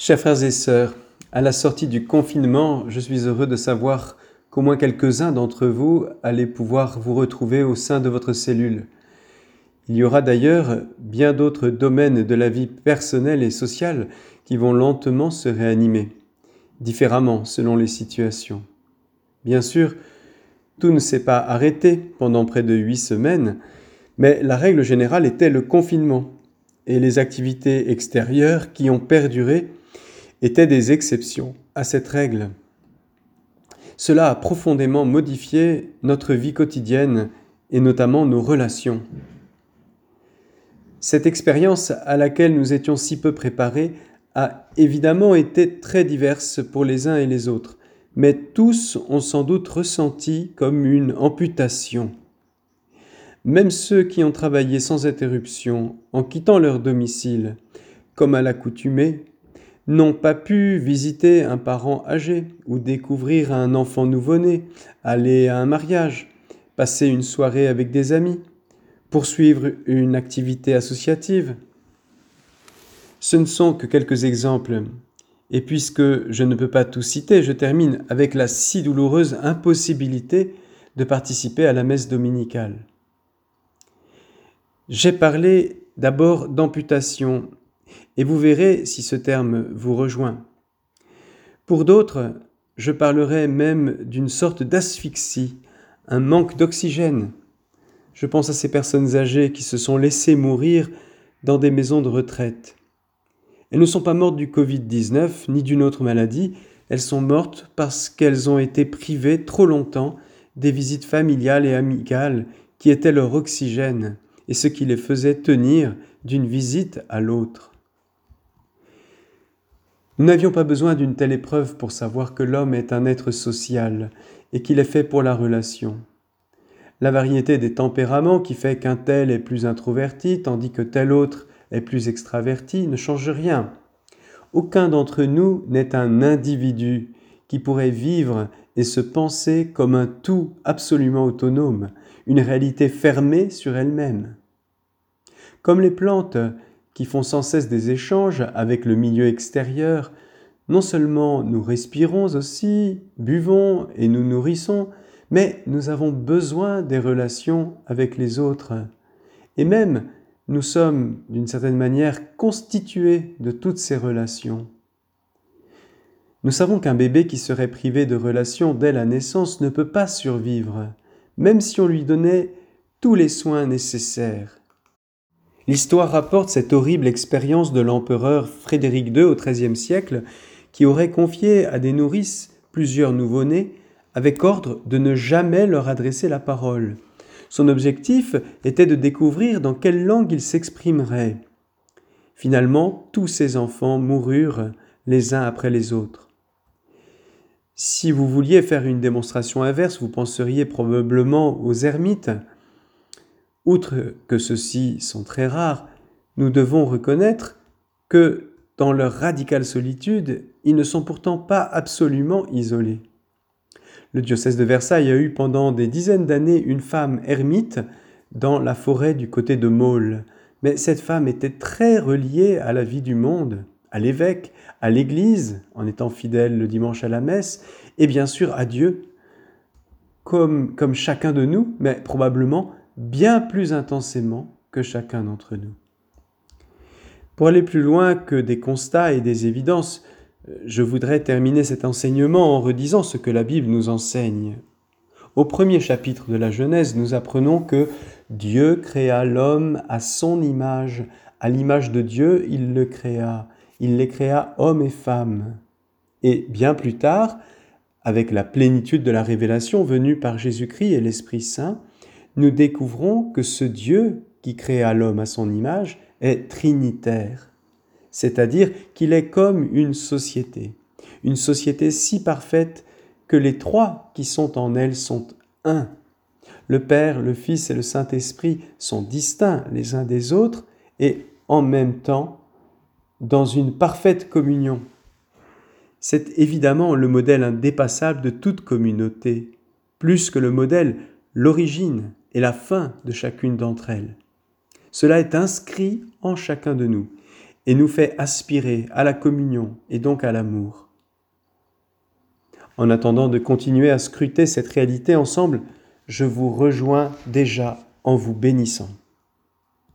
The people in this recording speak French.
Chers frères et sœurs, à la sortie du confinement, je suis heureux de savoir qu'au moins quelques-uns d'entre vous allez pouvoir vous retrouver au sein de votre cellule. Il y aura d'ailleurs bien d'autres domaines de la vie personnelle et sociale qui vont lentement se réanimer, différemment selon les situations. Bien sûr, tout ne s'est pas arrêté pendant près de huit semaines, mais la règle générale était le confinement et les activités extérieures qui ont perduré étaient des exceptions à cette règle. Cela a profondément modifié notre vie quotidienne et notamment nos relations. Cette expérience à laquelle nous étions si peu préparés a évidemment été très diverse pour les uns et les autres, mais tous ont sans doute ressenti comme une amputation. Même ceux qui ont travaillé sans interruption en quittant leur domicile, comme à l'accoutumée, n'ont pas pu visiter un parent âgé ou découvrir un enfant nouveau-né, aller à un mariage, passer une soirée avec des amis, poursuivre une activité associative. Ce ne sont que quelques exemples. Et puisque je ne peux pas tout citer, je termine avec la si douloureuse impossibilité de participer à la messe dominicale. J'ai parlé d'abord d'amputation et vous verrez si ce terme vous rejoint. Pour d'autres, je parlerai même d'une sorte d'asphyxie, un manque d'oxygène. Je pense à ces personnes âgées qui se sont laissées mourir dans des maisons de retraite. Elles ne sont pas mortes du Covid-19 ni d'une autre maladie, elles sont mortes parce qu'elles ont été privées trop longtemps des visites familiales et amicales qui étaient leur oxygène et ce qui les faisait tenir d'une visite à l'autre. Nous n'avions pas besoin d'une telle épreuve pour savoir que l'homme est un être social et qu'il est fait pour la relation. La variété des tempéraments qui fait qu'un tel est plus introverti tandis que tel autre est plus extraverti ne change rien. Aucun d'entre nous n'est un individu qui pourrait vivre et se penser comme un tout absolument autonome, une réalité fermée sur elle-même. Comme les plantes qui font sans cesse des échanges avec le milieu extérieur, non seulement nous respirons aussi, buvons et nous nourrissons, mais nous avons besoin des relations avec les autres. Et même, nous sommes, d'une certaine manière, constitués de toutes ces relations. Nous savons qu'un bébé qui serait privé de relations dès la naissance ne peut pas survivre, même si on lui donnait tous les soins nécessaires. L'histoire rapporte cette horrible expérience de l'empereur Frédéric II au XIIIe siècle, qui aurait confié à des nourrices plusieurs nouveau-nés avec ordre de ne jamais leur adresser la parole. Son objectif était de découvrir dans quelle langue ils s'exprimeraient. Finalement, tous ces enfants moururent les uns après les autres. Si vous vouliez faire une démonstration inverse, vous penseriez probablement aux ermites, Outre que ceux-ci sont très rares, nous devons reconnaître que dans leur radicale solitude, ils ne sont pourtant pas absolument isolés. Le diocèse de Versailles a eu pendant des dizaines d'années une femme ermite dans la forêt du côté de Maule. Mais cette femme était très reliée à la vie du monde, à l'évêque, à l'Église, en étant fidèle le dimanche à la messe, et bien sûr à Dieu, comme, comme chacun de nous, mais probablement bien plus intensément que chacun d'entre nous. Pour aller plus loin que des constats et des évidences, je voudrais terminer cet enseignement en redisant ce que la Bible nous enseigne. Au premier chapitre de la Genèse, nous apprenons que Dieu créa l'homme à son image, à l'image de Dieu, il le créa, il les créa hommes et femmes. Et bien plus tard, avec la plénitude de la révélation venue par Jésus-Christ et l'Esprit Saint, nous découvrons que ce Dieu qui créa l'homme à son image est trinitaire, c'est-à-dire qu'il est comme une société, une société si parfaite que les trois qui sont en elle sont un. Le Père, le Fils et le Saint-Esprit sont distincts les uns des autres et en même temps dans une parfaite communion. C'est évidemment le modèle indépassable de toute communauté, plus que le modèle, l'origine, et la fin de chacune d'entre elles. Cela est inscrit en chacun de nous. et nous fait aspirer à la communion et donc à l'amour. En attendant de continuer à scruter cette réalité ensemble, je vous rejoins déjà en vous bénissant.